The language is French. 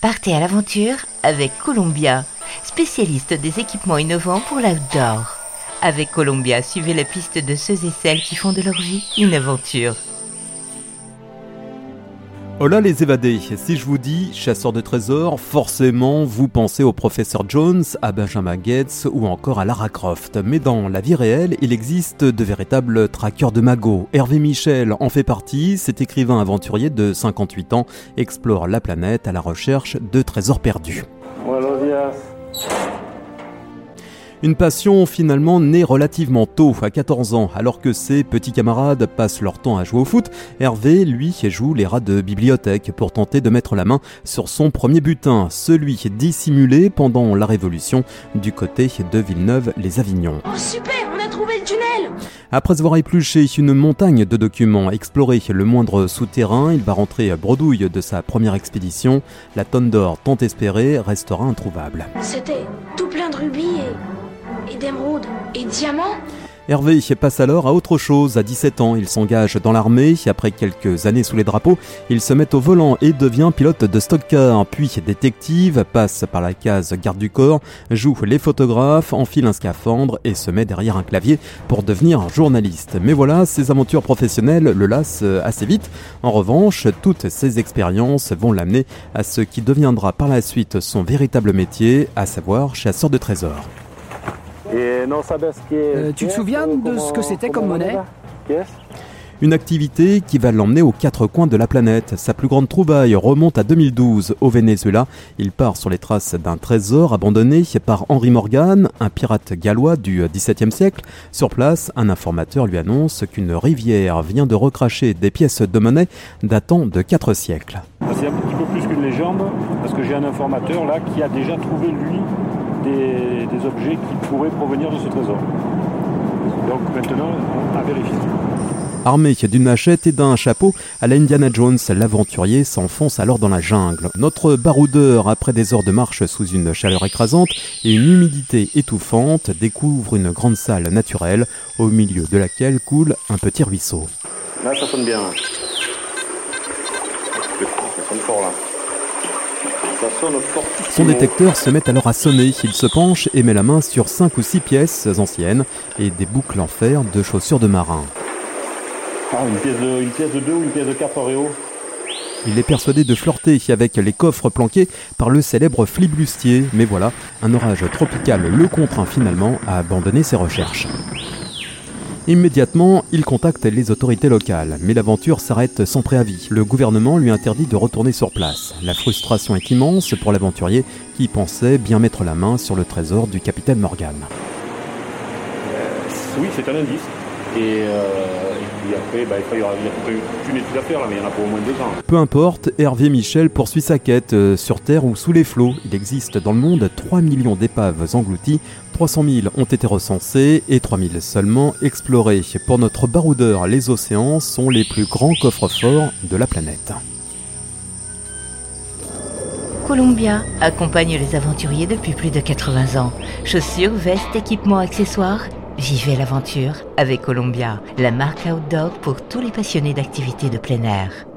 Partez à l'aventure avec Columbia, spécialiste des équipements innovants pour l'outdoor. Avec Columbia, suivez la piste de ceux et celles qui font de leur vie une aventure. Hola les évadés, si je vous dis chasseur de trésors, forcément vous pensez au professeur Jones, à Benjamin Gates ou encore à Lara Croft. Mais dans la vie réelle, il existe de véritables traqueurs de magots. Hervé Michel en fait partie, cet écrivain aventurier de 58 ans explore la planète à la recherche de trésors perdus. Une passion finalement née relativement tôt, à 14 ans, alors que ses petits camarades passent leur temps à jouer au foot, Hervé, lui, joue les rats de bibliothèque pour tenter de mettre la main sur son premier butin, celui dissimulé pendant la Révolution du côté de Villeneuve-les-Avignon. Oh super, on a trouvé le tunnel Après avoir épluché une montagne de documents, exploré le moindre souterrain, il va rentrer bredouille de sa première expédition. La tonne d'or tant espérée restera introuvable. C'était tout plein de rubis et et d'émeraudes et diamants Hervé passe alors à autre chose. À 17 ans, il s'engage dans l'armée. Après quelques années sous les drapeaux, il se met au volant et devient pilote de stock-car, puis détective, passe par la case garde du corps, joue les photographes, enfile un scaphandre et se met derrière un clavier pour devenir journaliste. Mais voilà, ses aventures professionnelles le lassent assez vite. En revanche, toutes ces expériences vont l'amener à ce qui deviendra par la suite son véritable métier, à savoir chasseur de trésors. Euh, tu te souviens de ce que c'était comme monnaie une activité qui va l'emmener aux quatre coins de la planète. Sa plus grande trouvaille remonte à 2012 au Venezuela. Il part sur les traces d'un trésor abandonné par Henry Morgan, un pirate gallois du XVIIe siècle. Sur place, un informateur lui annonce qu'une rivière vient de recracher des pièces de monnaie datant de quatre siècles. C'est un petit peu plus qu'une légende parce que j'ai un informateur là qui a déjà trouvé lui des, objets qui pourraient provenir de ce trésor. Donc maintenant, à vérifier. Armé d'une machette et d'un chapeau, à la Indiana Jones, l'aventurier s'enfonce alors dans la jungle. Notre baroudeur, après des heures de marche sous une chaleur écrasante et une humidité étouffante, découvre une grande salle naturelle au milieu de laquelle coule un petit ruisseau. Là, ça sonne bien. Ça sonne fort là. Son détecteur se met alors à sonner. Il se penche et met la main sur cinq ou six pièces anciennes et des boucles en fer de chaussures de marin. Ah, une pièce de, une pièce de 2 ou une pièce de 4 Oreo il est persuadé de flirter avec les coffres planqués par le célèbre flibustier, mais voilà, un orage tropical le contraint finalement à abandonner ses recherches. Immédiatement, il contacte les autorités locales, mais l'aventure s'arrête sans préavis. Le gouvernement lui interdit de retourner sur place. La frustration est immense pour l'aventurier qui pensait bien mettre la main sur le trésor du capitaine Morgan. oui, c'est un indice. Euh, après, bah, il y aura une étude à faire, là, mais il y en a pour au moins deux ans. Peu importe, Hervé Michel poursuit sa quête euh, sur Terre ou sous les flots. Il existe dans le monde 3 millions d'épaves englouties, 300 000 ont été recensées et 3 000 seulement explorées. Pour notre baroudeur, les océans sont les plus grands coffres-forts de la planète. Columbia accompagne les aventuriers depuis plus de 80 ans. Chaussures, vestes, équipements, accessoires Vivez l'aventure avec Columbia, la marque outdoor pour tous les passionnés d'activités de plein air.